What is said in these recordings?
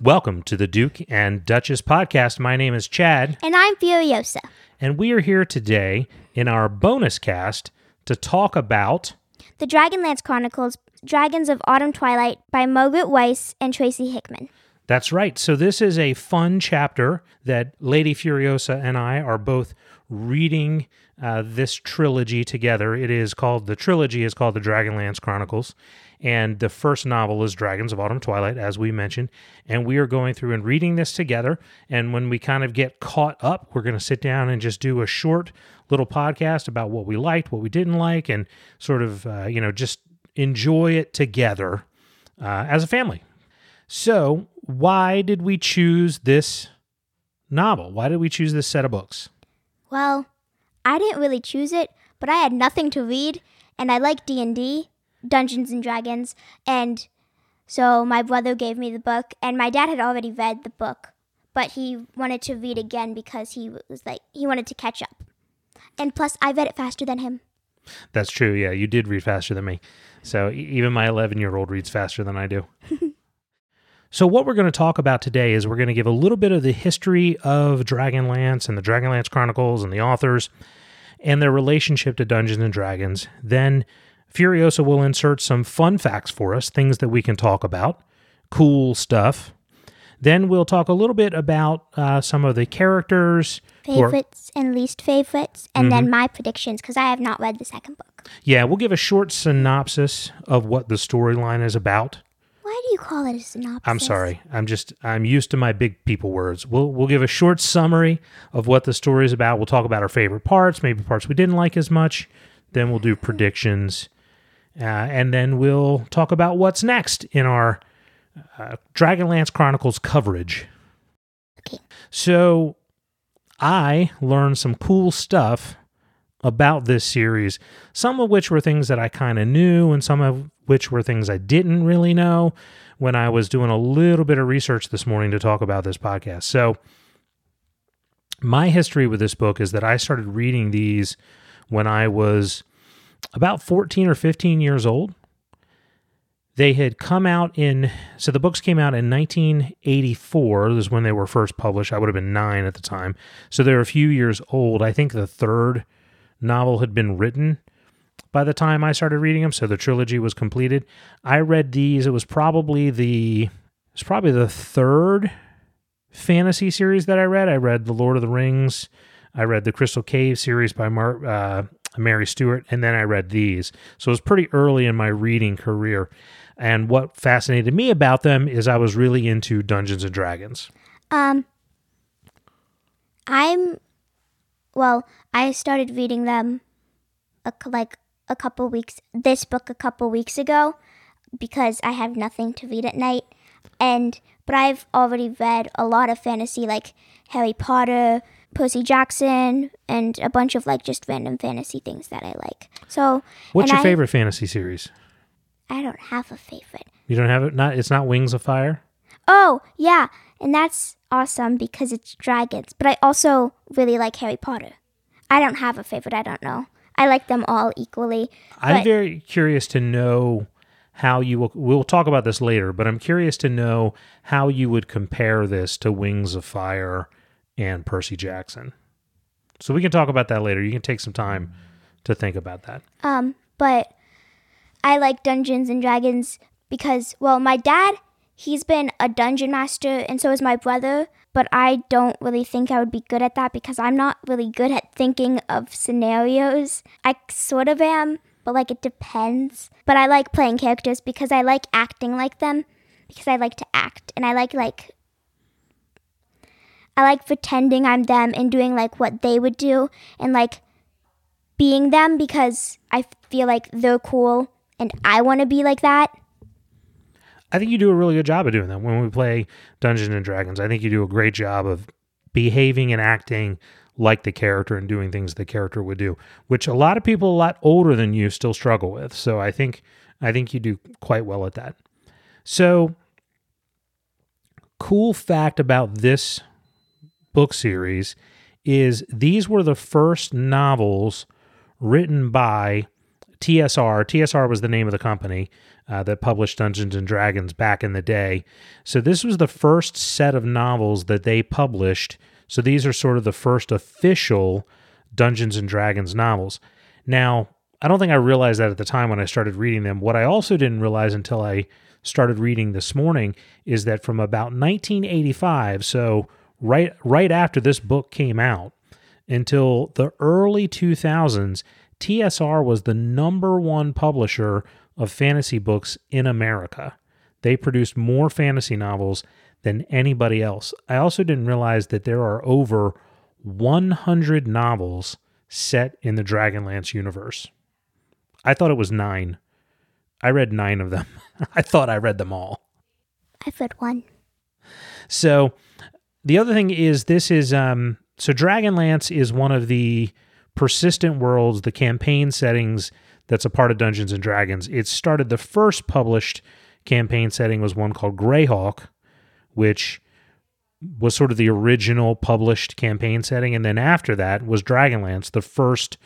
Welcome to the Duke and Duchess podcast. My name is Chad, And I'm Furiosa. and we are here today in our bonus cast to talk about The Dragonlance Chronicles, Dragons of Autumn Twilight by Margaret Weis and Tracy Hickman. That's right. So, this is a fun chapter that Lady Furiosa and I are both reading uh, this trilogy together. It is called, the trilogy is called The Dragonlance Chronicles. And the first novel is Dragons of Autumn Twilight, as we mentioned. And we are going through and reading this together. And when we kind of get caught up, we're going to sit down and just do a short little podcast about what we liked, what we didn't like, and sort of, uh, you know, just enjoy it together uh, as a family. So, why did we choose this novel? Why did we choose this set of books? Well, I didn't really choose it, but I had nothing to read, and I like D&D, Dungeons and Dragons, and so my brother gave me the book, and my dad had already read the book, but he wanted to read again because he was like he wanted to catch up. And plus I read it faster than him. That's true. Yeah, you did read faster than me. So, even my 11 year old reads faster than I do. so, what we're going to talk about today is we're going to give a little bit of the history of Dragonlance and the Dragonlance Chronicles and the authors and their relationship to Dungeons and Dragons. Then, Furiosa will insert some fun facts for us, things that we can talk about, cool stuff. Then we'll talk a little bit about uh, some of the characters. Favorites and least favorites, and then my predictions because I have not read the second book. yeah, we'll give a short synopsis of what the storyline is about. Why do you call it a synopsis? I'm sorry. I'm just I'm used to my big people words. We'll we'll give a short summary of what the story is about. We'll talk about our favorite parts, maybe parts we didn't like as much. Then we'll do predictions, uh, and then we'll talk about what's next in our uh, Dragonlance Chronicles coverage. Okay. So, I learned some cool stuff about this series, some of which were things that I kind of knew, and some of which were things I didn't really know when I was doing a little bit of research this morning to talk about this podcast. So, my history with this book is that I started reading these when I was about 14 or 15 years old. They had come out in, so the books came out in 1984. This is when they were first published. I would have been nine at the time. So they're a few years old. I think the third novel had been written by the time I started reading them, so the trilogy was completed. I read these. It was probably the it's probably the third fantasy series that I read. I read The Lord of the Rings. I read the Crystal Cave series by Mar- uh, Mary Stewart, and then I read these. So it was pretty early in my reading career. And what fascinated me about them is I was really into Dungeons and Dragons. Um, I'm, well, I started reading them, a, like a couple weeks. This book a couple weeks ago, because I have nothing to read at night, and but I've already read a lot of fantasy, like Harry Potter, Percy Jackson, and a bunch of like just random fantasy things that I like. So, What's your I- favorite fantasy series? I don't have a favorite. You don't have it? Not it's not Wings of Fire. Oh, yeah. And that's awesome because it's dragons. But I also really like Harry Potter. I don't have a favorite. I don't know. I like them all equally. I'm very curious to know how you will. We'll talk about this later, but I'm curious to know how you would compare this to Wings of Fire and Percy Jackson. So we can talk about that later. You can take some time to think about that. Um, but I like Dungeons and Dragons because, well, my dad, he's been a dungeon master, and so is my brother. But I don't really think I would be good at that because I'm not really good at thinking of scenarios. I sort of am, but like it depends. But I like playing characters because I like acting like them because I like to act and I like like I like pretending I'm them and doing like what they would do and like being them because I feel like they're cool and I want to be like that. I think you do a really good job of doing that when we play Dungeons and Dragons. I think you do a great job of behaving and acting like the character and doing things the character would do, which a lot of people a lot older than you still struggle with. So I think I think you do quite well at that. So cool fact about this book series is these were the first novels written by TSR. TSR was the name of the company uh, that published Dungeons and Dragons back in the day. So this was the first set of novels that they published. So these are sort of the first official Dungeons and Dragons novels. Now, I don't think I realized that at the time when I started reading them. What I also didn't realize until I started reading this morning is that from about 1985, so right right after this book came out until the early 2000s, TSR was the number one publisher of fantasy books in America. They produced more fantasy novels than anybody else. I also didn't realize that there are over 100 novels set in the Dragonlance universe. I thought it was nine. I read nine of them. I thought I read them all. I've read one. So the other thing is this is um so Dragonlance is one of the persistent worlds, the campaign settings that's a part of Dungeons and Dragons. It started the first published campaign setting was one called Greyhawk, which was sort of the original published campaign setting, and then after that was Dragonlance, the first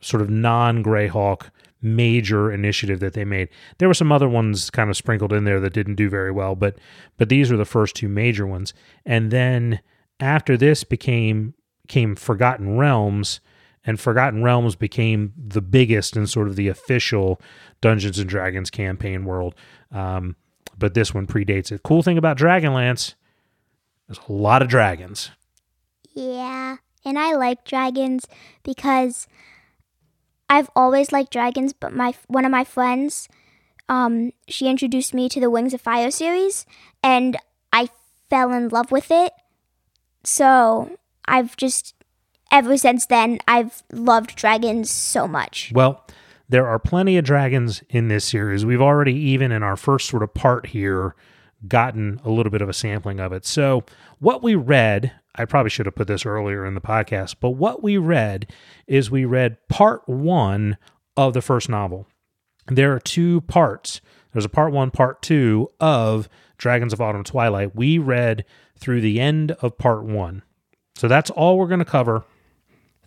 sort of non-Greyhawk major initiative that they made. There were some other ones kind of sprinkled in there that didn't do very well, but but these were the first two major ones. And then after this became came Forgotten Realms, and Forgotten Realms became the biggest and sort of the official Dungeons and Dragons campaign world. Um, but this one predates it. Cool thing about Dragonlance, there's a lot of dragons. Yeah, and I like dragons because I've always liked dragons, but my one of my friends, um, she introduced me to the Wings of Fire series, and I fell in love with it. So I've just ever since then I've loved dragons so much. Well, there are plenty of dragons in this series. We've already, even in our first sort of part here, gotten a little bit of a sampling of it. So, what we read, I probably should have put this earlier in the podcast, but what we read is we read part one of the first novel. There are two parts. There's a part one, part two of Dragons of Autumn Twilight. We read through the end of part one. So that's all we're going to cover.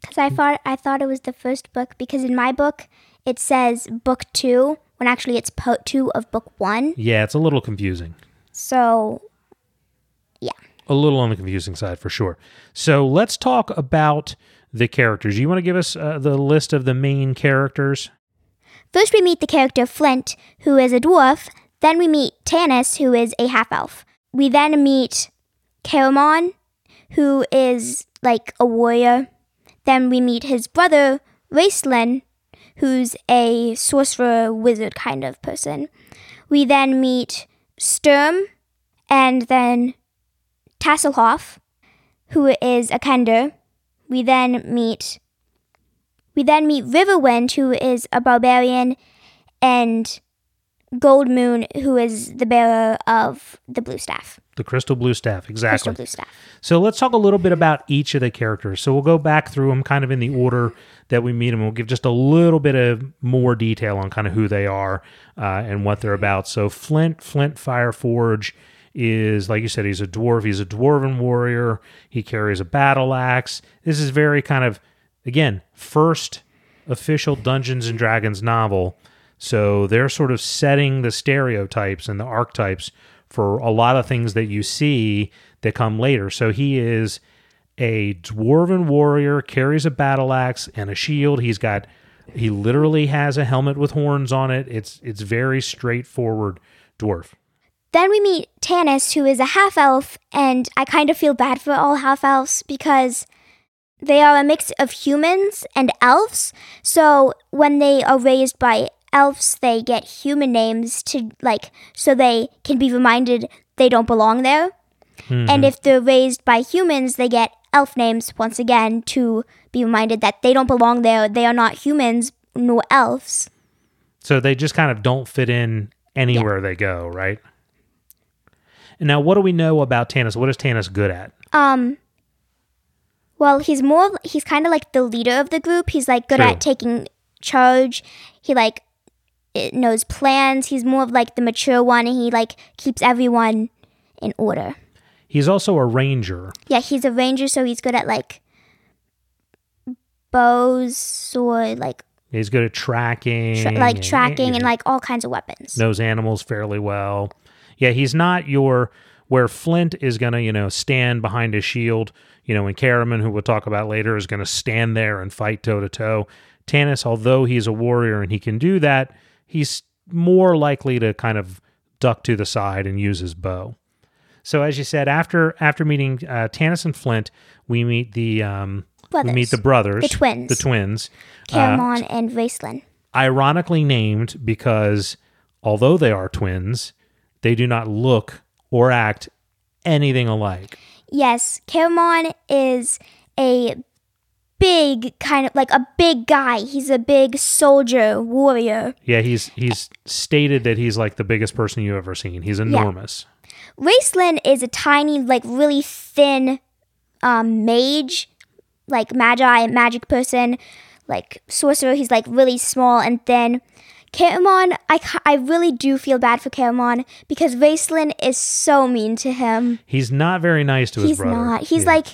Because I thought I thought it was the first book because in my book it says book two when actually it's part two of book one. Yeah, it's a little confusing. So yeah, a little on the confusing side for sure. So let's talk about the characters. You want to give us uh, the list of the main characters? First, we meet the character Flint, who is a dwarf. Then we meet Tanis, who is a half elf. We then meet Caramon, who is like a warrior. Then we meet his brother, Raistlin, who's a sorcerer wizard kind of person. We then meet Sturm, and then Tasselhoff, who is a Kender. We then meet we then meet Riverwind, who is a barbarian, and Goldmoon, who is the bearer of the blue staff. The crystal blue staff, exactly. Crystal blue staff. So let's talk a little bit about each of the characters. So we'll go back through them kind of in the order that we meet them. We'll give just a little bit of more detail on kind of who they are uh, and what they're about. So Flint, Flint Fireforge is, like you said, he's a dwarf. He's a dwarven warrior. He carries a battle axe. This is very kind of, again, first official Dungeons and Dragons novel. So they're sort of setting the stereotypes and the archetypes for a lot of things that you see that come later. So he is a dwarven warrior, carries a battle axe and a shield. He's got he literally has a helmet with horns on it. It's it's very straightforward dwarf. Then we meet Tanis, who is a half elf, and I kind of feel bad for all half elves because they are a mix of humans and elves. So when they are raised by elves, they get human names to like so they can be reminded they don't belong there. Mm-hmm. And if they're raised by humans, they get elf names once again to be reminded that they don't belong there. They are not humans nor elves. So they just kind of don't fit in anywhere they go, right? And now, what do we know about Tanis? What is Tanis good at? Um. Well, he's more. He's kind of like the leader of the group. He's like good True. at taking charge. He like it knows plans. He's more of like the mature one, and he like keeps everyone in order. He's also a ranger. Yeah, he's a ranger, so he's good at like bows or like He's good at tracking, tra- like and- tracking and yeah, like all kinds of weapons. knows animals fairly well. Yeah, he's not your where Flint is gonna, you know, stand behind his shield, you know, and Caramon, who we'll talk about later, is gonna stand there and fight toe to toe. Tanis, although he's a warrior and he can do that, he's more likely to kind of duck to the side and use his bow. So as you said, after after meeting uh, Tanis and Flint, we meet the um, we meet the brothers, The twins. the twins, uh, and Raistlin. ironically named because although they are twins, they do not look or act anything alike. Yes, Caramon is a big kind of like a big guy. He's a big soldier warrior. Yeah, he's he's stated that he's like the biggest person you've ever seen. He's enormous. Raistlin is a tiny, like really thin um, mage, like magi, magic person, like sorcerer. He's like really small and thin. Caramon, I, I really do feel bad for Caramon because Raistlin is so mean to him. He's not very nice to his brother. He's not. He's Yeah. like,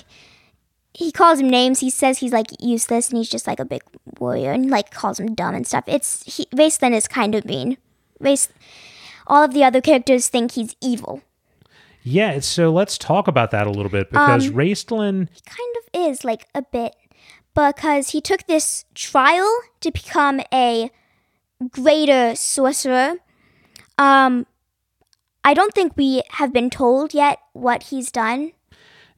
he calls him names. He says he's like useless and he's just like a big warrior and like calls him dumb and stuff. It's he, Raistlin is kind of mean. Race, all of the other characters think he's evil. Yeah, so let's talk about that a little bit because Um, Raistlin kind of is like a bit because he took this trial to become a greater sorcerer. Um, I don't think we have been told yet what he's done.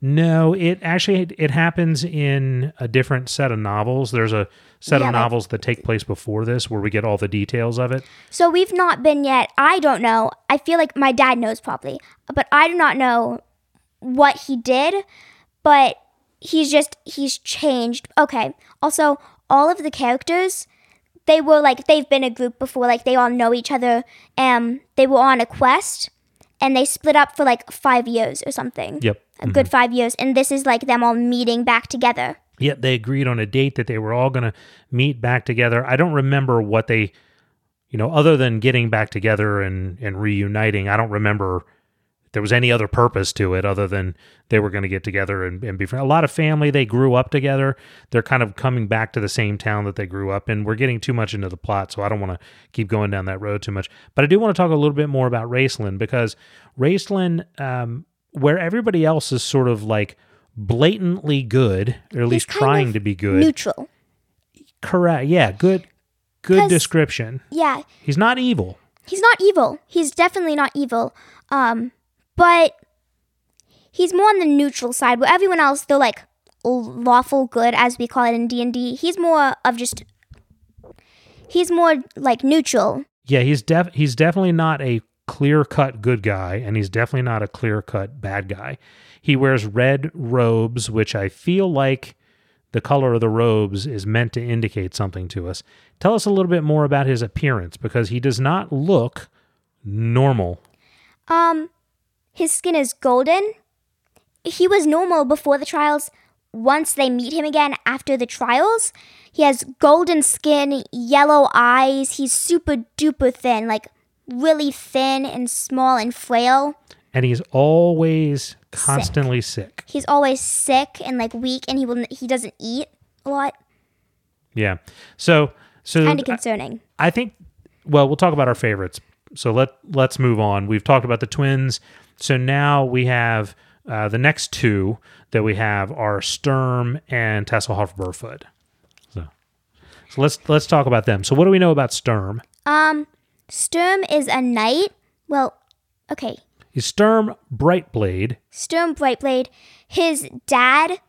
No, it actually it happens in a different set of novels. There's a set Yeah, of novels that take place before this where we get all the details of it. So we've not been yet. I don't know. I feel like my dad knows probably, but I do not know what he did. But he's just he's changed. Okay. Also, all of the characters, they were like they've been a group before. Like they all know each other. And they were on a quest, and they split up for like five years or something. Yep. A mm-hmm. good five years, and this is like them all meeting back together. Yep, they agreed on a date that they were all going to meet back together. I don't remember what they, you know, other than getting back together and and reuniting. I don't remember there was any other purpose to it other than they were going to get together and, and be friends. A lot of family. They grew up together. They're kind of coming back to the same town that they grew up in. We're getting too much into the plot, so I don't want to keep going down that road too much. But I do want to talk a little bit more about Raistlin because Raistlin, um, where everybody else is sort of like blatantly good, or at least trying to be good. Neutral. Correct. Yeah, good Good description. Yeah, He's not evil. he's not evil. He's definitely not evil. Um, but he's more on the neutral side, where everyone else they're like lawful good, as we call it in D and D. He's more of just he's more like neutral. Yeah, he's def he's definitely not a clear-cut good guy and he's definitely not a clear-cut bad guy. He wears red robes, which I feel like the color of the robes is meant to indicate something to us. Tell us a little bit more about his appearance because he does not look normal. Um, his skin is golden. He was normal before the trials. Once they meet him again after the trials, he has golden skin, yellow eyes. He's super duper thin, like really thin and small and frail. And he's always constantly sick. He's always sick and like weak, and he will he doesn't eat a lot. Yeah. So so Kind of concerning. I think well, we'll talk about our favorites. So let let's move on. We've talked about the twins. So now we have uh, the next two that we have are Sturm and Tasselhoff Burrfoot. So, so let's let's talk about them. So what do we know about Sturm? Um, Sturm is a knight. Well, okay. He's Sturm Brightblade. Sturm Brightblade. His dad,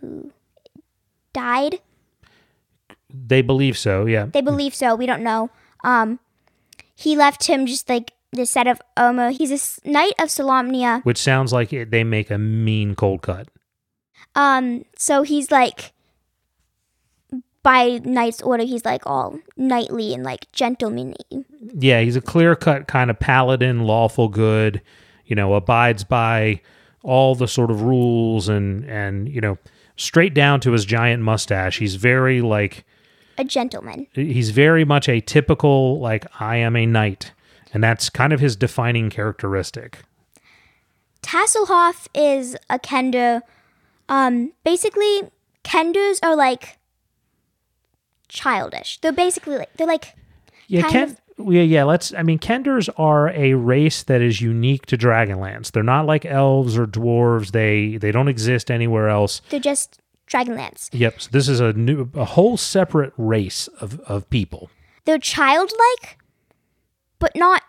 who died. They believe so. Yeah. They believe so. We don't know. Um, he left him just like the set of armor. He's a knight of Solamnia. Which sounds like it, they make a mean cold cut. Um, so he's like, by knight's order, he's like all knightly and like gentlemanly. yeah, he's a clear cut kind of paladin, lawful good, you know, abides by all the sort of rules and and you know, straight down to his giant mustache. He's very like A gentleman. he's very much a typical like I am a knight. And that's kind of his defining characteristic. Tasselhoff is a Kender. Um, basically, Kenders are like childish. They're basically like they're like Yeah, Ken, yeah, yeah. Let's. I mean, Kenders are a race that is unique to Dragonlance. They're not like elves or dwarves. They they don't exist anywhere else. they're just Dragonlance. Yep. So this is a new, a whole separate race of of people. They're childlike, but not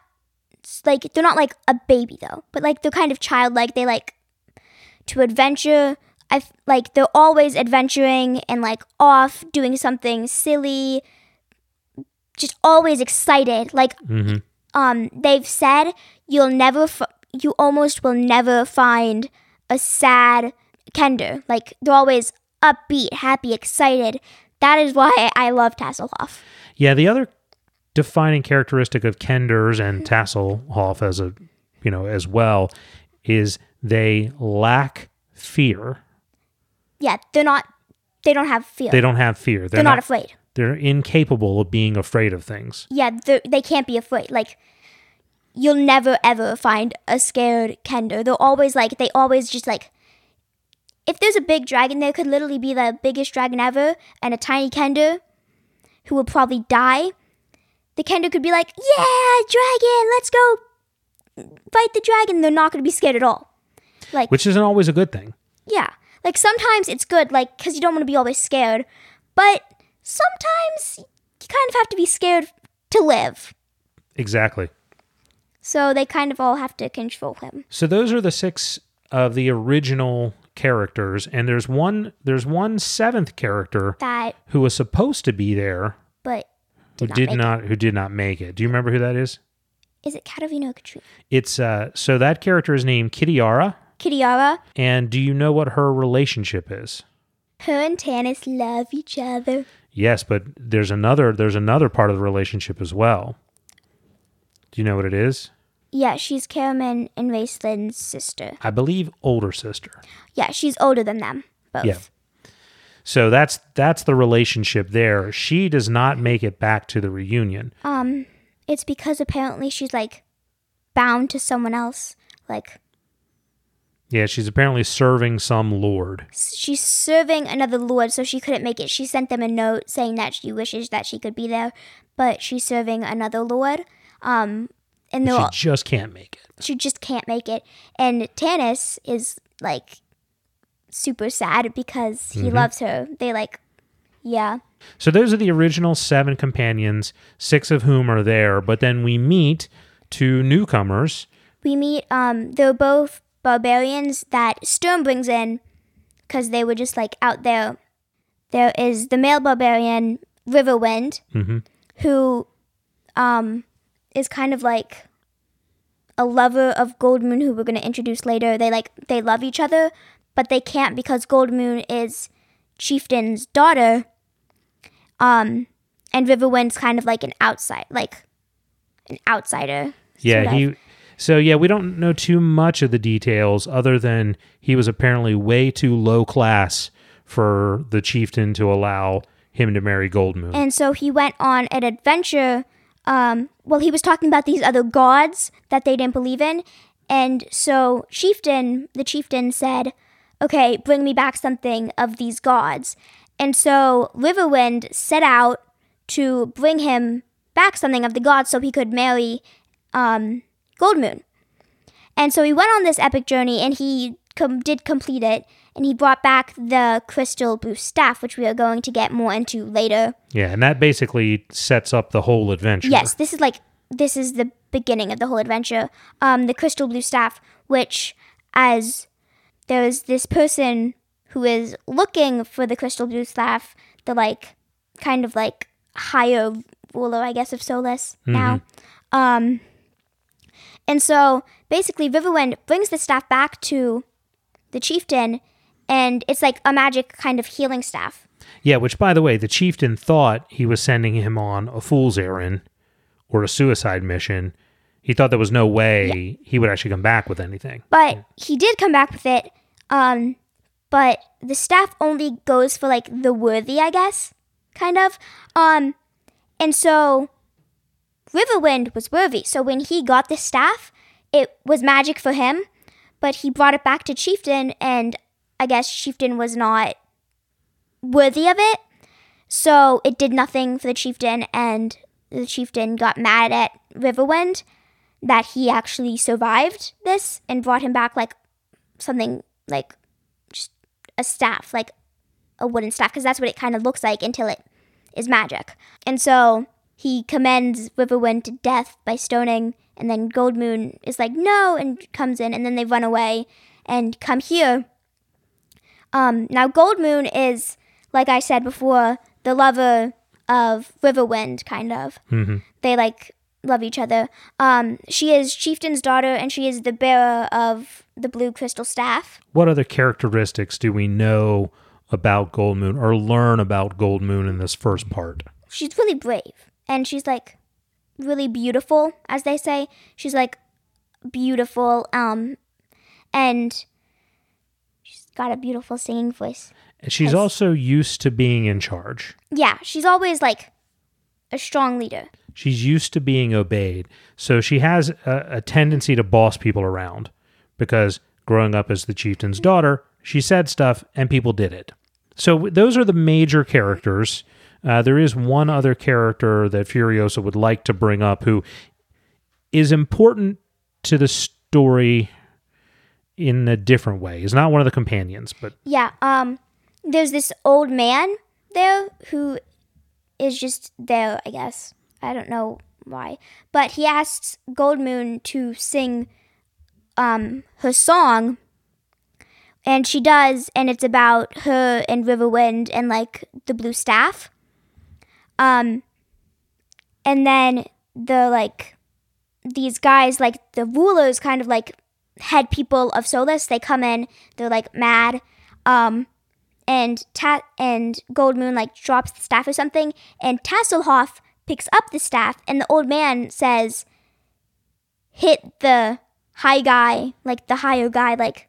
like they're not like a baby though. But like they're kind of childlike. They like to adventure. I like they're always adventuring and like off doing something silly. Just always excited. Like hmm um they've said you'll never f- you almost will never find a sad kender like they're always upbeat happy excited that is why i love tasselhoff Yeah. The other defining characteristic of Kenders and mm-hmm. Tasselhoff as a you know as well is they lack fear. yeah they're not they don't have fear They don't have fear. They're, they're not, afraid They're incapable of being afraid of things. yeah they can't be afraid like you'll never ever find a scared kender they're always like they always just like if there's a big dragon there could literally be the biggest dragon ever and a tiny kender who will probably die the kender could be like yeah dragon let's go fight the dragon they're not going to be scared at all like Which isn't always a good thing. yeah like sometimes it's good like because you don't want to be always scared but sometimes you kind of have to be scared to live Exactly. So they kind of all have to control him. So those are the six of the original characters, and there's one there's one seventh character That, who was supposed to be there but who did not did not who did not make it. Do you remember who that is? it. Is it Katarina or Katrina? It's uh so that character is named Kitiara, Kitiara. and do you know what her relationship is? Her and Tanis love each other. Yes, but there's another there's another part of the relationship as well. Do you know what it is? Yeah, she's Caramon and Raistlin's sister. I believe older sister. Yeah, she's older than them both. Yeah. So that's that's the relationship there. She does not make it back to the reunion. Um, it's because apparently she's like bound to someone else. Like Yeah, she's apparently serving some lord. she's serving another lord, so she couldn't make it. She sent them a note saying that she wishes that she could be there, but she's serving another lord. Um, and She just can't make it. she just can't make it. And Tanis is like super sad because he loves her. They like, yeah, So those are the original seven companions, six of whom are there. But then we meet two newcomers. we meet. Um, they're both barbarians that Sturm brings in because they were just like out there. There is the male barbarian Riverwind, Mhm. who um is kind of like a lover of Goldmoon, who we're going to introduce later. They like they love each other, but they can't because Goldmoon is Chieftain's daughter. Um, and Riverwind's kind of like an outside, like an outsider. Yeah, sort of. he. So yeah, we don't know too much of the details other than he was apparently way too low class for the chieftain to allow him to marry Goldmoon. And so he went on an adventure. Um, well, he was talking about these other gods that they didn't believe in. And so Chieftain, the chieftain said, Okay, bring me back something of these gods. And so Riverwind set out to bring him back something of the gods so he could marry um, Goldmoon. And so he went on this epic journey and he com- did complete it. And he brought back the crystal blue staff, which we are going to get more into later. yeah, and that basically sets up the whole adventure. Yes, this is like this is the beginning of the whole adventure. Um, the crystal blue staff, which as there's this person who is looking for the crystal blue staff, the like kind of like higher ruler, I guess, of Solace now. Um, and so basically, Riverwind brings the staff back to the chieftain, and it's like a magic kind of healing staff. Yeah, which by the way, the chieftain thought he was sending him on a fool's errand or a suicide mission. He thought there was no way he would actually come back with anything. But he did come back with it. Um, but the staff only goes for like the worthy, I guess, kind of. Um, and so Riverwind was worthy. So when he got the staff, it was magic for him. but he brought it back to Chieftain, and I guess Chieftain was not worthy of it. So it did nothing for the Chieftain, and the Chieftain got mad at Riverwind that he actually survived this and brought him back like something like just a staff, like a wooden staff, because that's what it kind of looks like until it is magic. And so he commends Riverwind to death by stoning, and then Goldmoon is like, no, and comes in, and then they run away and come here. Um, now, Goldmoon is, like I said before, the lover of Riverwind, kind of. Mhm. They like love each other. Um, she is Chieftain's daughter, and she is the bearer of the blue crystal staff. What other characteristics do we know about Gold Moon or learn about Gold Moon in this first part? She's really brave, and she's like really beautiful, as they say. She's like beautiful, um, and got a beautiful singing voice. And She's also used to being in charge. Yeah, she's always like a strong leader. She's used to being obeyed. So she has a, a tendency to boss people around because growing up as the chieftain's daughter, she said stuff and people did it. So those are the major characters. Uh, there is one other character that Furiosa would like to bring up who is important to the story in a different way. Is not one of the companions, but Yeah, um, there's this old man there who is just there, I guess. I don't know why. But he asks Goldmoon to sing um her song. And she does, and it's about her and Riverwind and like the blue staff. Um and then the like these guys like the rulers kind of like head people of Solace, they come in, they're like mad. Um and Ta- and Gold Moon like drops the staff or something, and Tasselhoff picks up the staff, and the old man says, "Hit the high guy, like the higher guy, like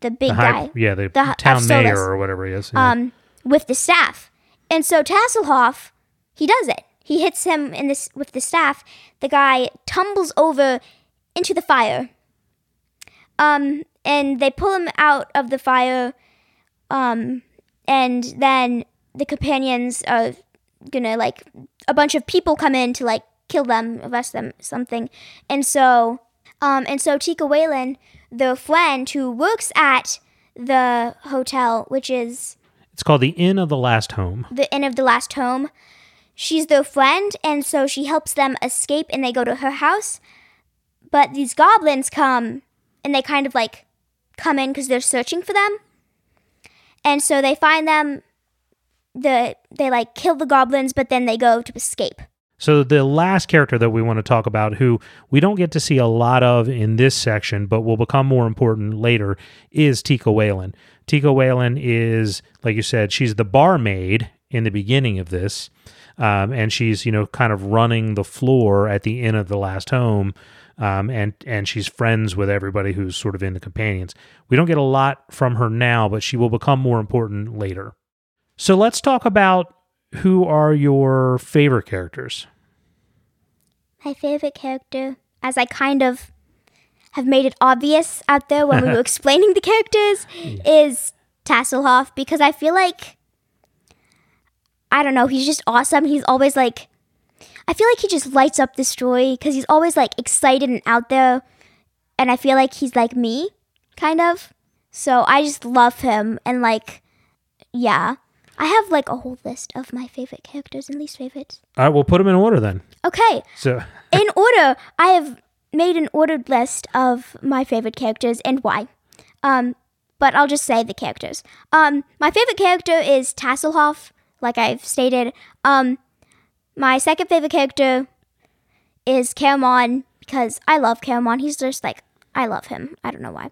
the big the high, guy, yeah, the The town mayor Solace. or whatever he is. yeah. um, with the staff." And so Tasselhoff, he does it. He hits him in this with the staff. The guy tumbles over into the fire. Um, and they pull him out of the fire. Um, and then the companions are gonna like a bunch of people come in to like kill them, arrest them, something. And so, um, and so Tika Waylan, the friend who works at the hotel, which is it's called the Inn of the Last Home. the Inn of the Last Home. She's their friend, and so she helps them escape and they go to her house. But these goblins come and they kind of like come in because they're searching for them. And so they find them. The they like kill the goblins, but then they go to escape. So the last character that we want to talk about, who we don't get to see a lot of in this section, but will become more important later, is Tika Waylan. Tika Waylan is, like you said, she's the barmaid in the beginning of this, um, and she's you know kind of running the floor at the Inn of the Last Home, um, and and she's friends with everybody who's sort of in the companions. We don't get a lot from her now, but she will become more important later. So let's talk about who are your favorite characters. My favorite character, as I kind of have made it obvious out there when we were explaining the characters, is Tasselhoff because I feel like I don't know, he's just awesome. He's always like I feel like he just lights up the story because he's always like excited and out there, and I feel like he's like me, kind of. So I just love him and like, yeah. I have like a whole list of my favorite characters and least favorites. All right, we'll put them in order then. Okay, So, in order, I have made an ordered list of my favorite characters and why. Um, but I'll just say the characters. Um, my favorite character is Tasselhoff, like I've stated. Um, my second favorite character is Caramon because I love Caramon. He's just like I love him. I don't know why.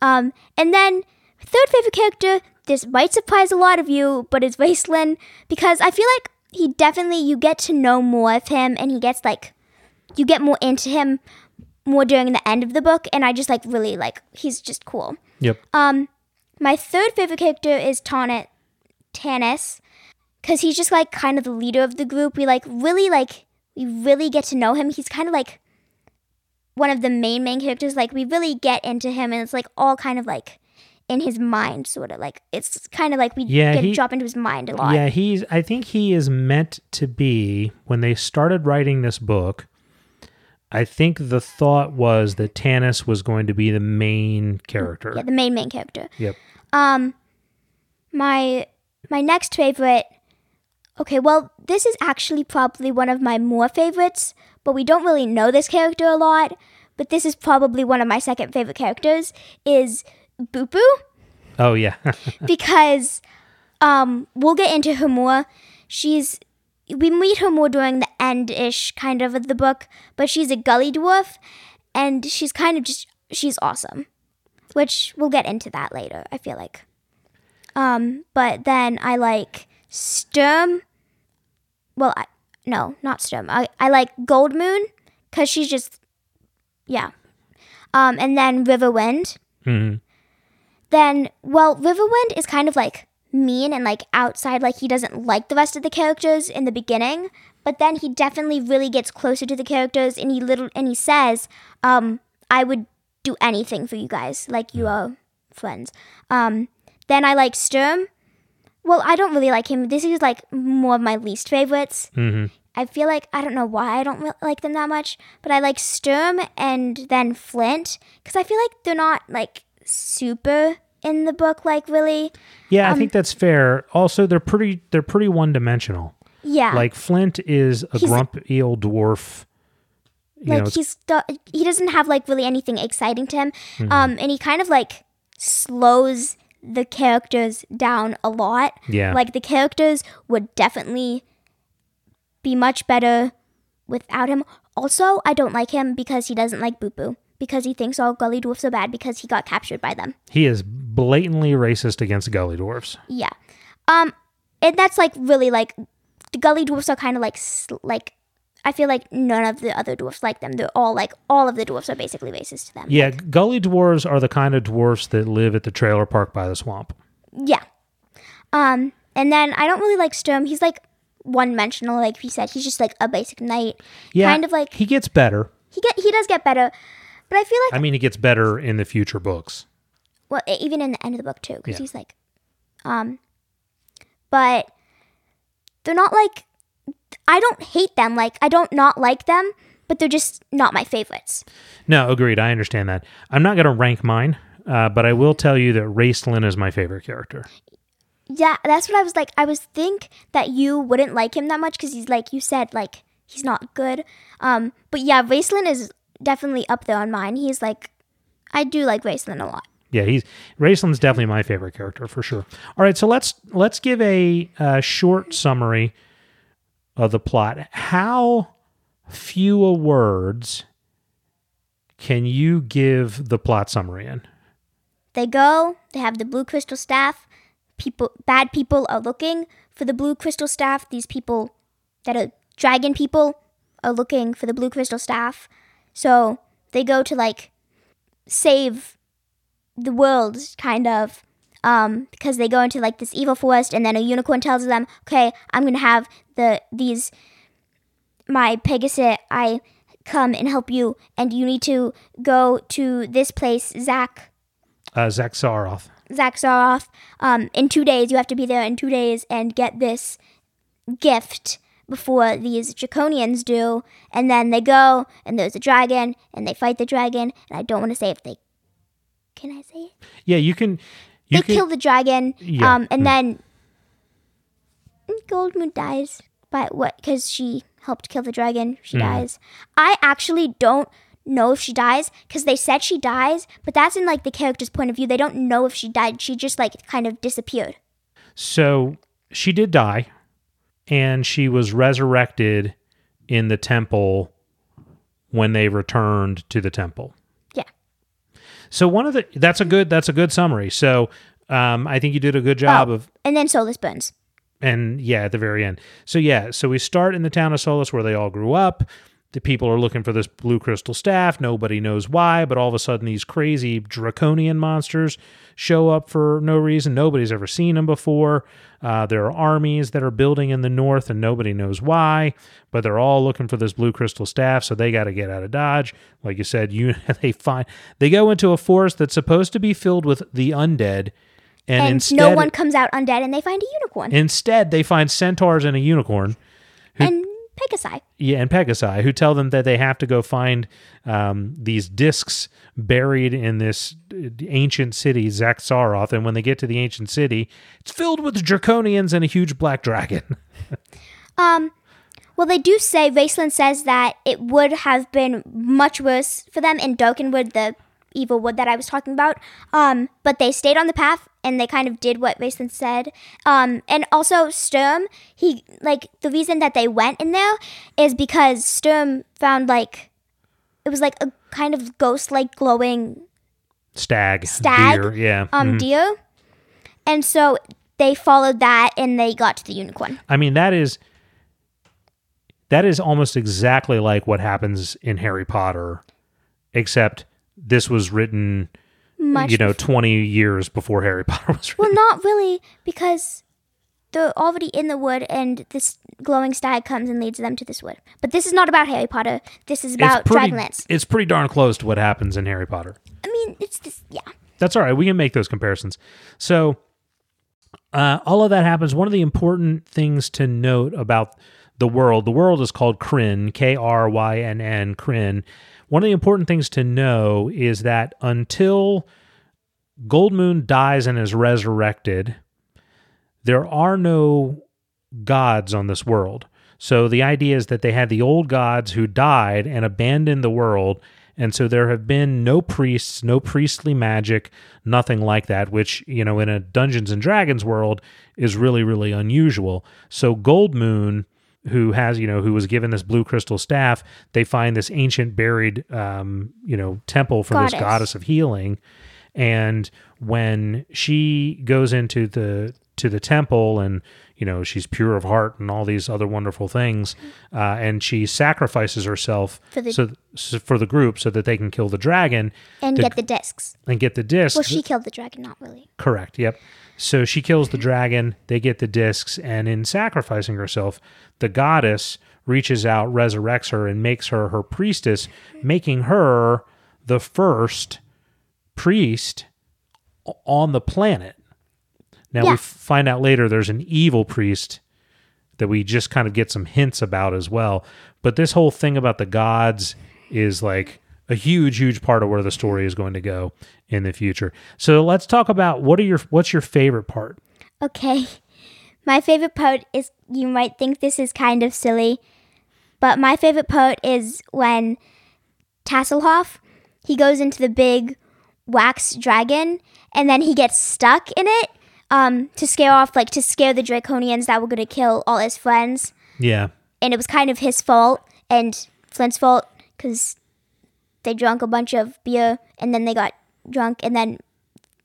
Um, and then third favorite character. This might surprise a lot of you, but it's Raistlin because I feel like he definitely you get to know more of him, and he gets like you get more into him more during the end of the book, and I just like really like he's just cool. yep. Um, my third favorite character is Tonnet Tanis, because he's just like kind of the leader of the group. We like really like we really get to know him. He's kind of like one of the main main characters. Like we really get into him, and it's like all kind of like in his mind, sort of like it's kind of like we Yeah, get he- drop into his mind a lot. Yeah, he's. I think he is meant to be. When they started writing this book, I think the thought was that Tanis was going to be the main character. Yeah, the main main character. Yep. Um, my my next favorite. Okay, well, this is actually probably one of my more favorites, but we don't really know this character a lot. But this is probably one of my second favorite characters. Is Boo Oh yeah. because um we'll get into her more. She's we meet her more during the end ish kind of of the book, but she's a gully dwarf and she's kind of just she's awesome. Which we'll get into that later, I feel like. Um, but then I like Sturm. Well, I, no, not Sturm. I, I like Gold Moon because she's just, yeah. Um, and then Riverwind Mhm. then well riverwind is kind of like mean and like outside like he doesn't like the rest of the characters in the beginning but then he definitely really gets closer to the characters and he little and he says um i would do anything for you guys like you are friends um then i like sturm well i don't really like him this is like more of my least favorites Mhm. I feel like I don't know why I don't like them that much, but I like Sturm and then Flint because I feel like they're not like super in the book. Like really, Yeah, I Um, think that's fair. Also, they're pretty. They're pretty one dimensional. yeah. Like Flint is a He's- grumpy old dwarf. You like know, he's he doesn't have like really anything exciting to him, um, and he kind of like slows the characters down a lot. yeah. Like the characters would definitely be much better without him. Also, I don't like him because he doesn't like Bupu. Because he thinks all gully dwarfs are bad because he got captured by them. he is blatantly racist against gully dwarfs. Yeah. Um, and that's like really like the gully dwarfs are kind of like like I feel like none of the other dwarfs like them. They're all like all of the dwarfs are basically racist to them. Yeah, gully dwarves are the kind of dwarfs that live at the trailer park by the swamp. Yeah. Um, and then I don't really like Sturm. He's like one dimensional, like he said. He's just like a basic knight. Yeah, Kind of like he gets better. he get he does get better, but I feel like I mean, he gets better in the future books. well even in the end of the book too because Yeah. he's like um but they're not like i don't hate them like i don't not like them but they're just not my favorites No, agreed. I understand that. I'm not going to rank mine, uh, but I will tell you that Raistlin is my favorite character. yeah that's what i was like i was think that you wouldn't like him that much because he's like you said like he's not good um but yeah Raistlin is definitely up there on mine he's like i do like Raistlin a lot Yeah, he's Raistlin's definitely my favorite character for sure. All right, so let's let's give a, uh short summary of the plot. How few words can you give the plot summary in? They go, they have the blue crystal staff. People bad people are looking for the blue crystal staff. These people that are dragon people are looking for the blue crystal staff. So they go to like save the world kind of um, because they go into like this evil forest and then a unicorn tells them, "Okay, I'm to have the these my Pegasus I come and help you and you need to go to this place, Zach Uh, Xak Tsaroth. Xak Tsaroth, um, in two days, you have to be there in two days and get this gift before these draconians do. And then they go, and there's a dragon, and they fight the dragon. And I don't want to say if they. Can I say it? Yeah, you can. You they can. kill the dragon, Yeah, um, and mm. then Goldmoon dies. But what? Because she helped kill the dragon, she Mm. dies. I actually don't know if she dies because they said she dies, but that's in like the character's point of view. They don't know if she died. She just like kind of disappeared. So she did die, and she was resurrected in the temple when they returned to the temple. So one of the that's a good that's a good summary. So um, I think you did a good job Oh. of And then Solace burns. and yeah, at the very end. So yeah, so we start in the town of Solace where they all grew up. The people are looking for this blue crystal staff. Nobody knows why, but all of a sudden these crazy draconian monsters show up for no reason. Nobody's ever seen them before. Uh, there are armies that are building in the north, and nobody knows why, but they're all looking for this blue crystal staff, so they got to get out of Dodge. Like you said, you they find they go into a forest that's supposed to be filled with the undead, and, And instead, no one comes out undead and they find a unicorn. instead they find centaurs and a unicorn. Pegasi. Yeah, and Pegasi, who tell them that they have to go find um, these discs buried in this uh, ancient city, Xak Tsaroth. And when they get to the ancient city, it's filled with draconians and a huge black dragon. Um, well, they do say, Raistlin says that it would have been much worse for them in Darken Wood, the evil wood that I was talking about. Um, but they stayed on the path and they kind of did what Raistlin said. Um, and also Sturm, he, like, the reason that they went in there is because Sturm found, like, it was like a kind of ghost like glowing Stag. Stag? Deer, yeah. um mhm. deer. And so they followed that and they got to the unicorn. I mean, that is. That is almost exactly like what happens in Harry Potter, except this was written, Much you know, 20 years before Harry Potter was written. Well, not really, because they're already in the wood, and this glowing stag comes and leads them to this wood. But this is not about Harry Potter. This is about it's pretty, Dragonlance. It's pretty darn close to what happens in Harry Potter. I mean, it's this. Yeah. That's all right. We can make those comparisons. So, uh, all of that happens. One of the important things to note about the world, the world is called Krynn, K R Y N N, Krynn. One of the important things to know is that until Goldmoon dies and is resurrected, there are no gods on this world. So the idea is that they had the old gods who died and abandoned the world. And so there have been no priests, no priestly magic, nothing like that, which, you know, in a Dungeons and Dragons world is really, really unusual. So Goldmoon, who has, you know, who was given this blue crystal staff, they find this ancient buried, um, you know, temple for this Goddess. goddess of healing. And when she goes into the to the temple and you know she's pure of heart and all these other wonderful things uh, and she sacrifices herself For the- so, so for the group so that they can kill the dragon And The- get the discs. and get the disc Well, she killed the dragon, not really. correct yep so she kills the dragon they get the discs and in sacrificing herself the goddess reaches out resurrects her and makes her her priestess making her the first priest on the planet now we Yeah. f- find out later there's an evil priest that we just kind of get some hints about as well. But this whole thing about the gods is like a huge, huge part of where the story is going to go in the future. So let's talk about what are your what's your favorite part? Okay. My favorite part is you might think this is kind of silly, but my favorite part is when Tasselhoff he goes into the big wax dragon and then he gets stuck in it um to scare off like to scare the draconians that were going to kill all his friends Yeah. and it was kind of his fault and Flint's fault cuz they drank a bunch of beer and then they got drunk and then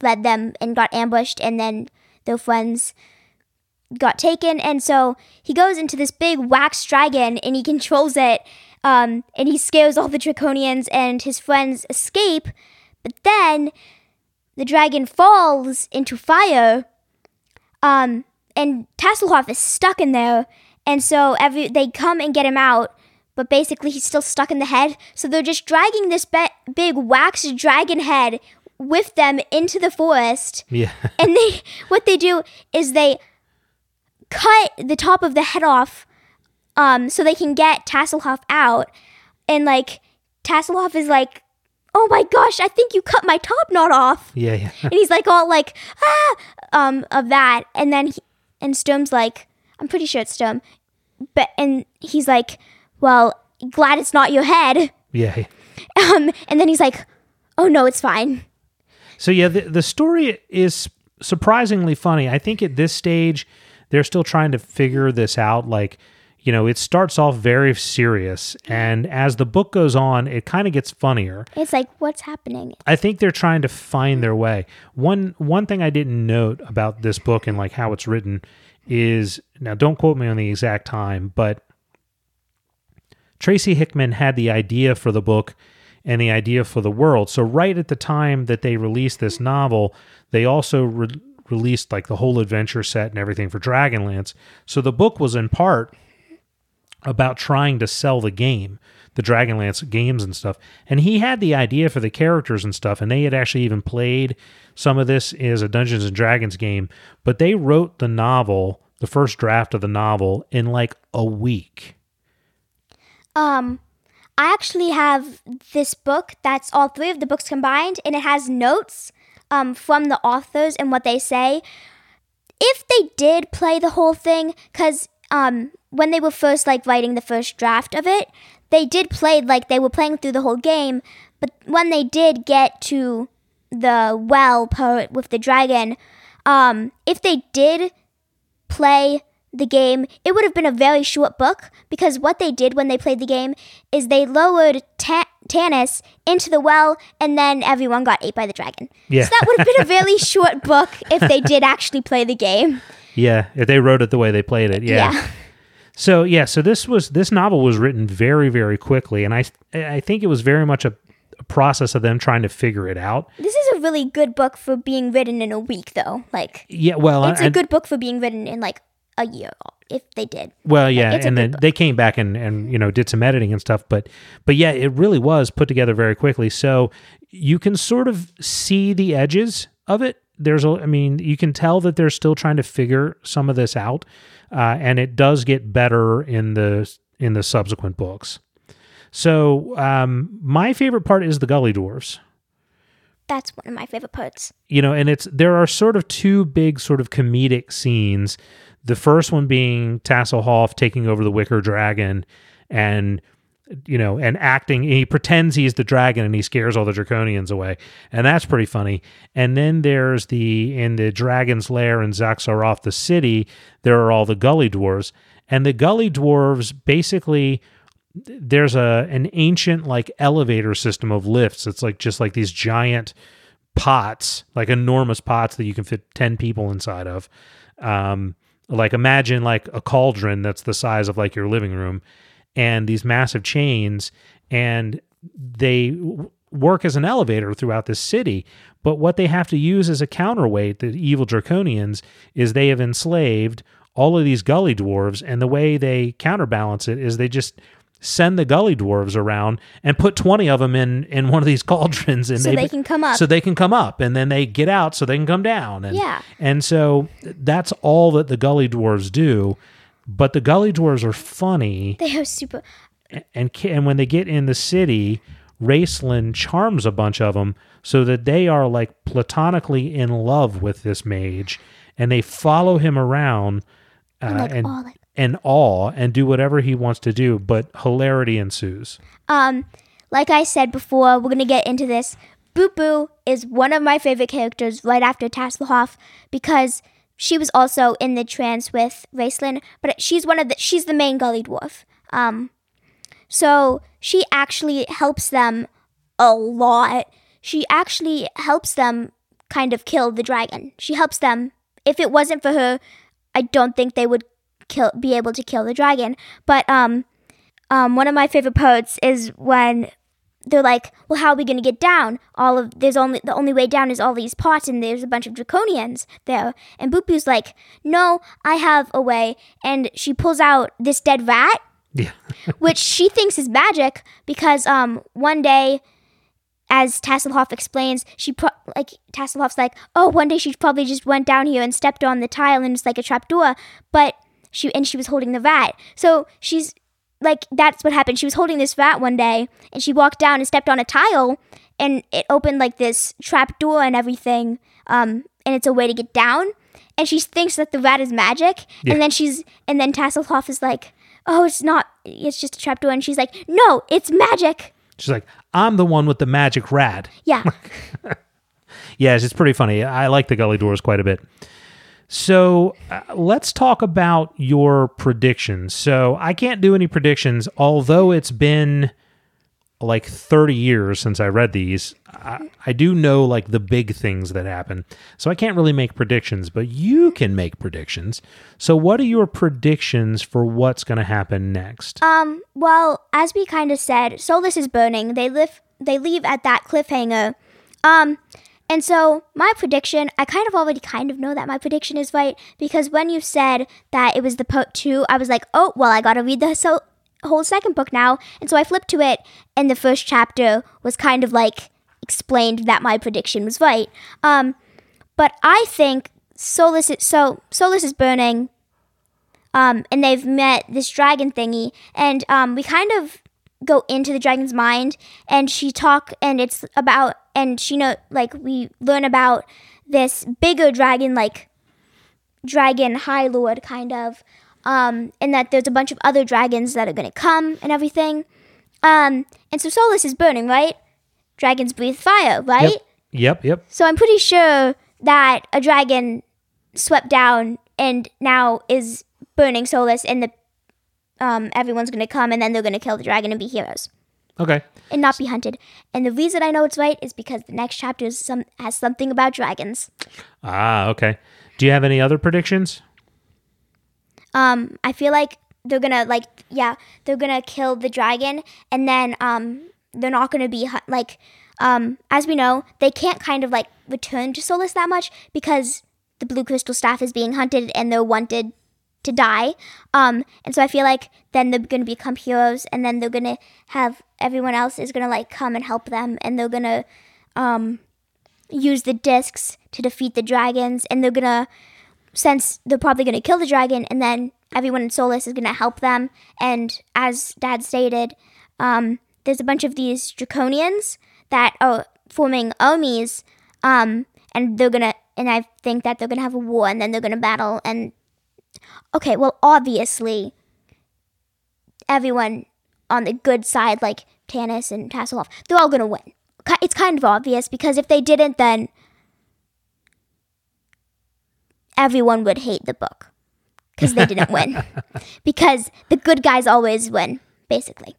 led them and got ambushed and then their friends got taken. And so he goes into this big wax dragon and he controls it um, and he scares all the draconians and his friends escape. But then the dragon falls into fire um, and Tasselhoff is stuck in there. And so every they come and get him out but basically he's still stuck in the head so they're just dragging this be- big wax dragon head with them into the forest Yeah. and they what they do is they cut the top of the head off um so they can get Tasselhoff out and like Tasselhoff is like oh my gosh I think you cut my top knot off yeah. Yeah. and he's like all like ah um of that and then he, and Sturm's like I'm pretty sure it's Sturm but and he's like well glad it's not your head Yeah. um and then he's like oh no it's fine So yeah, the, the story is surprisingly funny. I think at this stage they're still trying to figure this out like you know, it starts off very serious and as the book goes on, it kind of gets funnier. it's like what's happening I think they're trying to find their way. One one thing I didn't note about this book and like how it's written is now don't quote me on the exact time, but Tracy Hickman had the idea for the book and the idea for the world. So right at the time that they released this novel, they also re- released like the whole adventure set and everything for Dragonlance. So the book was in part about trying to sell the game, the Dragonlance games and stuff. And he had the idea for the characters and stuff, and they had actually even played some of this as a Dungeons and Dragons game, but they wrote the novel, the first draft of the novel in like a week. Um, I actually have this book that's all three of the books combined, and it has notes um, from the authors and what they say. If they did play the whole thing, because um, when they were first like writing the first draft of it, they did play like they were playing through the whole game. But when they did get to the well part with the dragon, um, if they did play the game, it would have been a very short book because what they did when they played the game is they lowered Ta- Tanis into the well and then everyone got ate by the dragon. Yeah. So that would have been a very short book if they did actually play the game. Yeah, if they wrote it the way they played it. Yeah. Yeah. So yeah, so this was this novel was written very very quickly, and I I think it was very much a, a process of them trying to figure it out. This is a really good book for being written in a week though. Like Yeah, well, it's a good book for being written in like a year if they did. Well, yeah, a and then book. they came back and and you know did some editing and stuff, but but yeah, it really was put together very quickly. So you can sort of see the edges of it. There's a, I mean, you can tell that they're still trying to figure some of this out, uh, and it does get better in the in the subsequent books. So um, my favorite part is the Gully Dwarfs That's one of my favorite parts. you know and it's there are sort of two big sort of comedic scenes the first one being tasselhoff taking over the wicker dragon and you know and acting he pretends he's the dragon and he scares all the draconians away. And that's pretty funny. And then there's the in the dragon's lair in Xak Tsaroth the city there are all the gully dwarves. And the gully dwarves basically there's a an ancient like elevator system of lifts. It's like just like these giant pots, like enormous pots that you can fit 10 people inside of. Um, like imagine like a cauldron that's the size of like your living room and these massive chains and they work as an elevator throughout this city. But what they have to use as a counterweight, the evil draconians, is they have enslaved all of these gully dwarves. And the way they counterbalance it is they just send the gully dwarves around and put 20 of them in in one of these cauldrons and So they can come up. so they can come up and then they get out so they can come down and Yeah. and so that's all that the gully dwarves do but the gully dwarves are funny They are super. and and when they get in the city Raistlin charms a bunch of them so that they are like platonically in love with this mage and they follow him around uh, like, and all like- and awe and do whatever he wants to do but hilarity ensues Um, like I said before, we're gonna get into this. Bupu is one of my favorite characters right after Tasselhoff because she was also in the trance with Raistlin, but she's one of the she's the main gully dwarf. Um, so she actually helps them a lot. She actually helps them kind of kill the dragon. She helps them. If it wasn't for her, I don't think they would kill be able to kill the dragon. But um um, one of my favorite parts is when they're like, "Well, how are we gonna get down? All of there's only the only way down is all these pots, and there's a bunch of draconians there." And Bupu's like, "No, I have a way." And she pulls out this dead rat, yeah which she thinks is magic because um one day. As Tasselhoff explains, she pro- like Tasselhoff's like, oh, one day she probably just went down here and stepped on the tile and it's like a trapdoor, but she and she was holding the rat. So she's like that's what happened. She was holding this vat one day and she walked down and stepped on a tile and it opened like this trap door and everything. Um, and it's a way to get down. And she thinks that the vat is magic. Yeah. And then she's and then Tasselhoff is like, Oh, it's not it's just a trap door and she's like, No, it's magic. she's like i'm the one with the magic rat Yeah. Yes, it's pretty funny. I like the Gully Dwarves quite a bit. So uh, let's talk about your predictions. So I can't do any predictions, although it's been like 30 years since I read these, I, I do know like the big things that happen. So I can't really make predictions, but you can make predictions. So what are your predictions for what's going to happen next? Um, well, as we kind of said, Solace is burning. They live they leave at that cliffhanger. Um, and so my prediction, I kind of already kind of know that my prediction is right because when you said that it was the part two, I was like, oh, well, I got to read the so whole second book now. And so I flipped to it, and the first chapter was kind of like explained that my prediction was right. Um, but I think Solace is, so Solace is burning. Um, and they've met this dragon thingy, and um, we kind of go into the dragon's mind, and she talk, and it's about, and she know, like we learn about this bigger dragon, like dragon high lord, kind of, um, and that there's a bunch of other dragons that are gonna come and everything. Um, and so Solace is burning, right? Dragons breathe fire, right? Yep. Yep. Yep. So I'm pretty sure that a dragon swept down and now is burning Solace, and the um, everyone's gonna come, and then they're gonna kill the dragon and be heroes Okay. and not be hunted. And the reason I know it's right is because the next chapter is some has something about dragons. Ah, okay. Do you have any other predictions? Um, I feel like they're gonna like yeah they're gonna kill the dragon, and then um they're not gonna be like um as we know they can't kind of like return to Solace that much because the blue crystal staff is being hunted and they're wanted to die. Um, and so I feel like then they're gonna become heroes, and then they're gonna have everyone else is gonna like come and help them, and they're gonna um use the discs to defeat the dragons, and they're gonna since they're probably gonna kill the dragon, and then everyone in Solace is gonna help them. And as Dad stated, um, there's a bunch of these draconians that are forming armies, um, and they're gonna and I think that they're gonna have a war, and then they're gonna battle and okay, well, obviously, everyone on the good side, like Tanis and Tasselhoff, they're all gonna win. It's kind of obvious because if they didn't, then everyone would hate the book because they didn't win. Because the good guys always win, basically.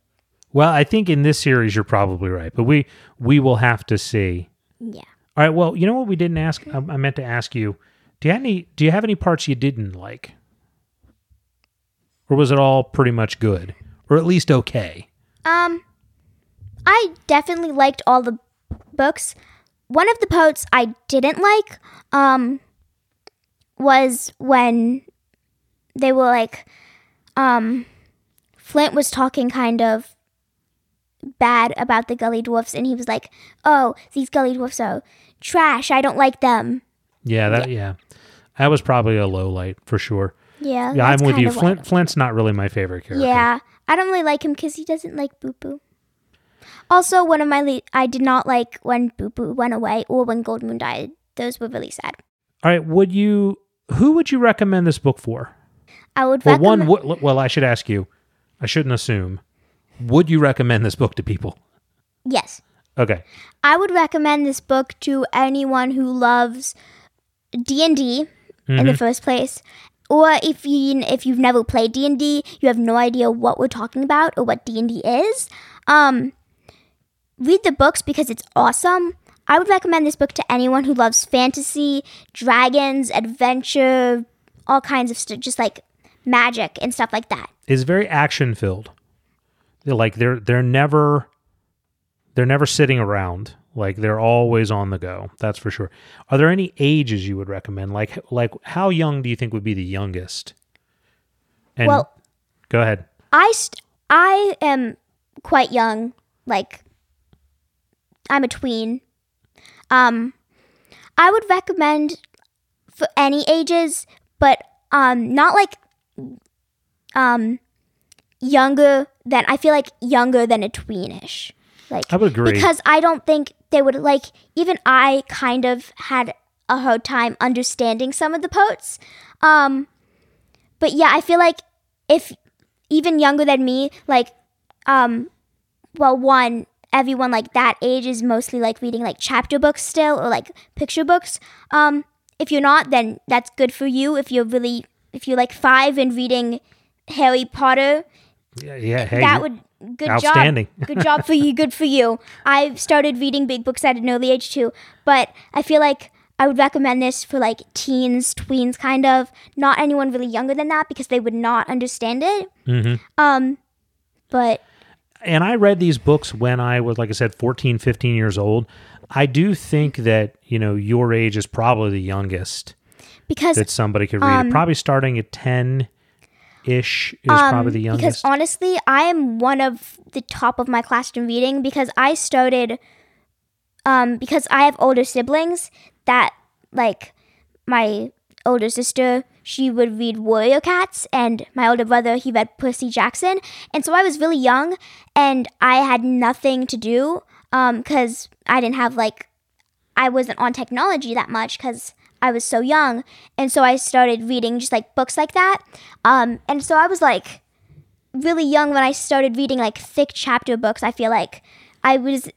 Well, I think in this series you're probably right, but we we will have to see. Yeah. All right. Well, you know what we didn't ask? I, I meant to ask you. Do you have any? Do you have any parts you didn't like, or was it all pretty much good, or at least okay? Um, I definitely liked all the books. One of the parts I didn't like, um, was when they were like, um, Flint was talking kind of bad about the Gully Dwarfs, and he was like, "Oh, these Gully Dwarfs are trash. I don't like them." Yeah. That. Yeah. That was probably a low light for sure. Yeah, Yeah, I'm with you. Flint. Flint's not really my favorite character. Yeah, I don't really like him because he doesn't like Bupu. Also, one of my le- I did not like when Bupu went away or when Goldmoon died. Those were really sad. All right. Would you? Who would you recommend this book for? I would Well, recommend. one. Well, I should ask you. I shouldn't assume. Would you recommend this book to people? yes, Okay. I would recommend this book to anyone who loves D and D in Mm-hmm. the first place, or if you if you've never played D and D, you have no idea what we're talking about or what D and D is. Um, read the books because it's awesome. I would recommend this book to anyone who loves fantasy, dragons, adventure, all kinds of stuff, just like magic and stuff like that. It's very action filled. Like they're they're never they're never sitting around. Like they're always on the go. That's for sure. Are there any ages you would recommend? Like like how young do you think would be the youngest? And Well- go ahead. I st- I am quite young, like I'm a tween. Um, I would recommend for any ages, but um, not like um younger than I feel like younger than a tweenish. Like I would agree. because I don't think they would like even I kind of had a hard time understanding some of the poets. Um but yeah, I feel like if even younger than me, like um well one everyone like that age is mostly like reading like chapter books still or like picture books. Um if you're not then that's good for you if you're really if you're like 5 and reading Harry Potter Yeah, yeah hey, that would good outstanding. job. Good job for you. Good for you. I started reading big books at an early age too, but I feel like I would recommend this for like teens, tweens, kind of. Not anyone really younger than that because they would not understand it. Mhm. Um, but and I read these books when I was, like I said, 14, 15 years old. I do think that, you know, your age is probably the youngest because that somebody could read it. Um, Probably starting at 10 ish is Um, probably the youngest. Because honestly, I am one of the top of my class in reading because I started, um, because I have older siblings that, like, my older sister, she would read Warrior Cats, and my older brother, he read Percy Jackson. And so I was really young, and I had nothing to do, um, because I didn't have, like, I wasn't on technology that much because I was so young. And so I started reading just like books like that. Um, and so I was like really young when I started reading like thick chapter books. I feel like I was,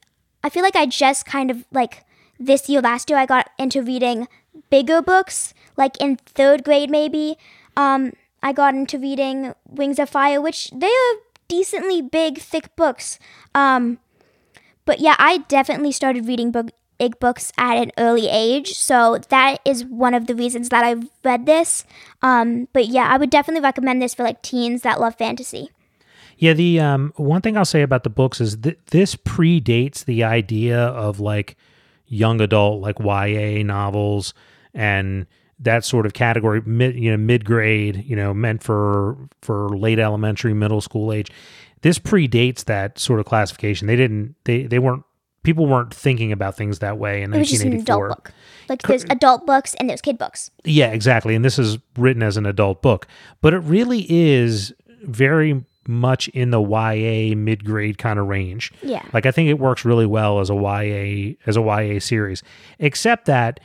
I feel like I just kind of like this year, last year, I got into reading bigger books. Like in third grade, maybe, um, I got into reading Wings of Fire, which they are decently big, thick books. Um, but yeah, I definitely started reading book, big books at an early age, so that is one of the reasons that i've read this. Um, but yeah, I would definitely recommend this for like teens that love fantasy. Yeah, the um, one thing I'll say about the books is that this predates the idea of like young adult, like YA novels and that sort of category, mid, you know, mid grade, you know, meant for for late elementary, middle school age. This predates that sort of classification. They didn't. They they weren't. People weren't thinking about things that way in It was just an 1984. adult book. Like there's adult books and there's kid books. Yeah, exactly. And this is written as an adult book, but it really is very much in the YA mid grade kind of range. Yeah. Like I think it works really well as a YA as a YA series, except that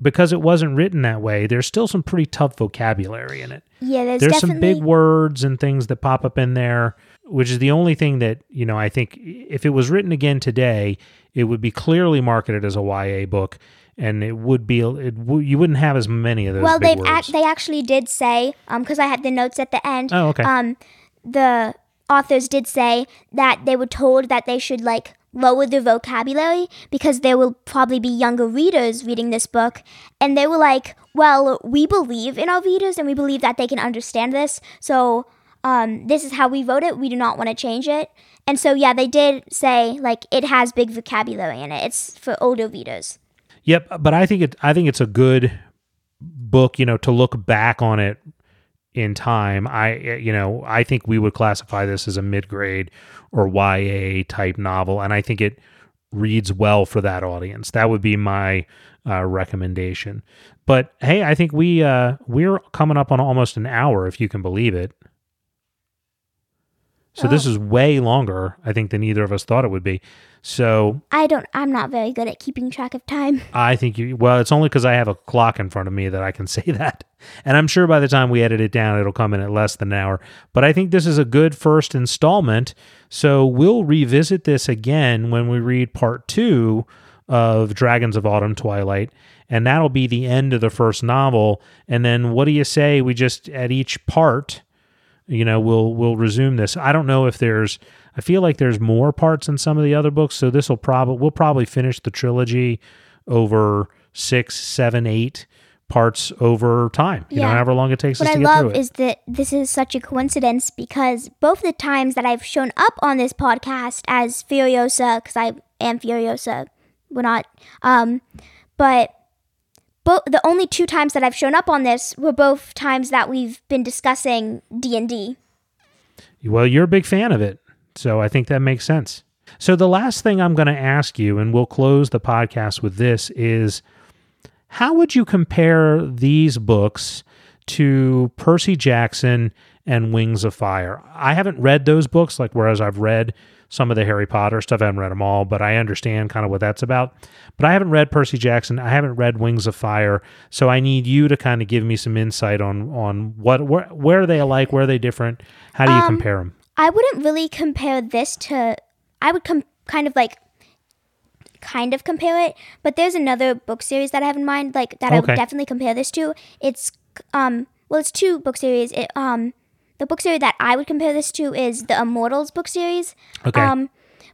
because it wasn't written that way, there's still some pretty tough vocabulary in it. Yeah, there's, There's some big words and things that pop up in there, which is the only thing that, you know, I think if it was written again today, it would be clearly marketed as a YA book and it would be it, w- you wouldn't have as many of those well, they ac- they actually did say um because I had the notes at the end. Oh, okay. Um, the authors did say that they were told that they should like lower their vocabulary because there will probably be younger readers reading this book, and they were like, "Well, we believe in our readers and we believe that they can understand this, so." Um, this is how we wrote it. We do not want to change it. And so, yeah, they did say like it has big vocabulary in it. It's for older readers. Yep, but I think it I think it's a good book, you know, to look back on it in time. I you know, I think we would classify this as a mid-grade or YA type novel and I think it reads well for that audience. That would be my uh, recommendation. But hey, I think we uh we're coming up on almost an hour if you can believe it. So this Oh. is way longer, I think, than either of us thought it would be. So I don't. I'm not very good at keeping track of time. I think you, well, it's only because I have a clock in front of me that I can say that. And I'm sure by the time we edit it down, it'll come in at less than an hour. But I think this is a good first installment. So we'll revisit this again when we read part two of Dragons of Autumn Twilight. And that'll be the end of the first novel. And then what do you say? We just, at each part, you know, we'll we'll resume this. I don't know if there's I feel like there's more parts in some of the other books, so this will probably we'll probably finish the trilogy over six, seven, eight parts over time. You know, Yeah. however long it takes What us I to get through love it. is that this is such a coincidence because both the times that I've shown up on this podcast as Furiosa, because I am Furiosa, we're not, um, but bo- the only two times that I've shown up on this were both times that we've been discussing D and D. Well, you're a big fan of it. So I think that makes sense. So the last thing I'm going to ask you, and we'll close the podcast with this, is how would you compare these books to Percy Jackson and Wings of Fire? I haven't read those books, like whereas I've read some of the Harry Potter stuff. I haven't read them all, but I understand kind of what that's about. But I haven't read Percy Jackson. I haven't read Wings of Fire. So I need you to kind of give me some insight on on what where, where are they alike, where are they different? How do you Um, compare them? I wouldn't really compare this to. I would com- kind of like, kind of compare it. But there's another book series that I have in mind, like that I would definitely compare this to. It's um, well, it's two book series. It um, the book series that I would compare this to is the Immortals book series. Okay. Um,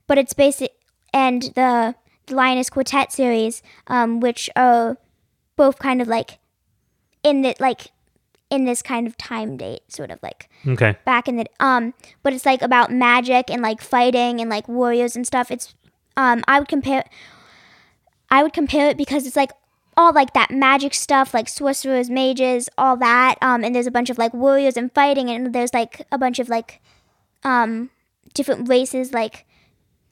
but it's basic, and the, the Lioness Quartet series, um, which are both kind of like in the like in this kind of time date, sort of like okay. back in the um. But it's like about magic and like fighting and like warriors and stuff. It's um. I would compare. I would compare it because it's like all like that magic stuff, like sorcerers, mages, all that. Um, and there's a bunch of like warriors and fighting, and there's like a bunch of like um different races, like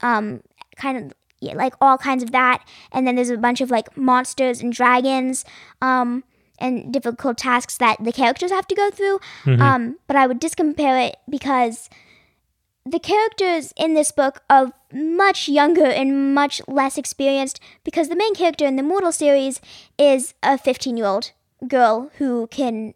um kind of yeah, like all kinds of that. And then there's a bunch of like monsters and dragons, um, and difficult tasks that the characters have to go through. Um, but I would discompare it because the characters in this book are much younger and much less experienced because the main character in the Mortal series is a 15 year old girl who can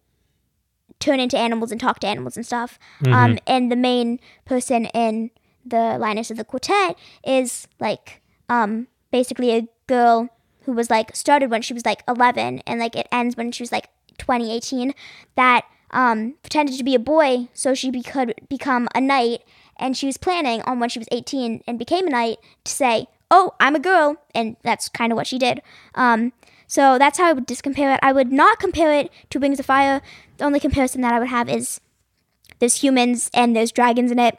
turn into animals and talk to animals and stuff. Um, and the main person in the Linus of the Quartet is like um, basically a girl who was like started when she was like 11 and like it ends when she was like 2018 that um, pretended to be a boy so she be- could become a knight and she was planning on when she was 18 and became a knight to say oh i'm a girl and that's kind of what she did. Um, so that's how i would discompare it. I would not compare it to wings of fire. The only comparison that i would have is there's humans and there's dragons in it.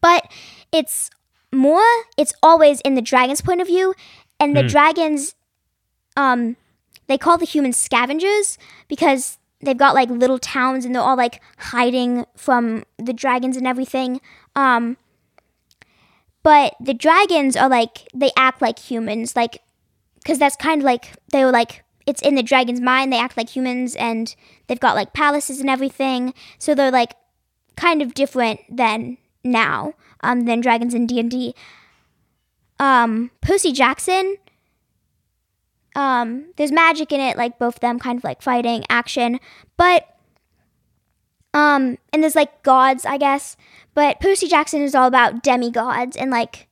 But it's more it's always in the dragon's point of view and the dragons um they call the humans scavengers because they've got like little towns and they're all like hiding from the dragons and everything um but the dragons are like they act like humans like because that's kind of like they were like it's in the dragon's mind they act like humans and they've got like palaces and everything. So they're like kind of different than now um than dragons in D&D um Percy Jackson um there's magic in it like both them kind of like fighting action. But um and there's like gods I guess but Percy Jackson is all about demigods and like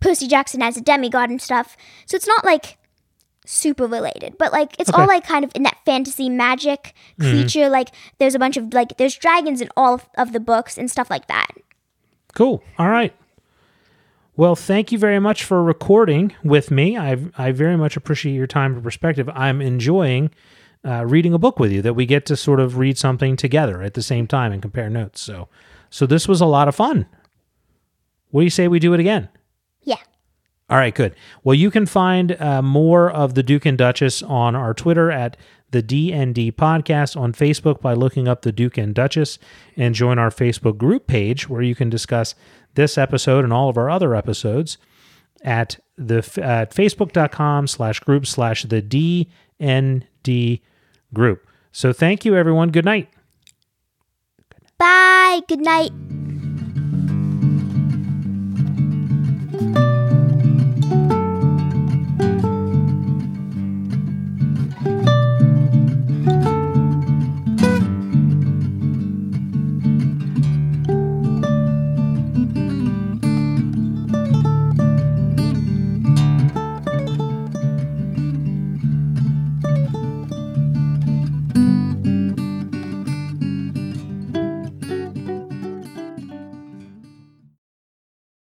Percy Jackson as a demigod and stuff so it's not like super related but like it's all like kind of in that fantasy magic creature like there's a bunch of like there's dragons in all of the books and stuff like that Cool. All right. Well, thank you very much for recording with me. I I very much appreciate your time and perspective. I'm enjoying uh, reading a book with you that we get to sort of read something together at the same time and compare notes. So, so this was a lot of fun. What do you say we do it again? yeah All right, good. Well, you can find uh, more of the Duke and Duchess on our Twitter at the DND Podcast, on Facebook by looking up the Duke and Duchess, and join our Facebook group page where you can discuss this episode and all of our other episodes at the at facebook.com slash group slash the DND group. So thank you, everyone. Good night. bye good night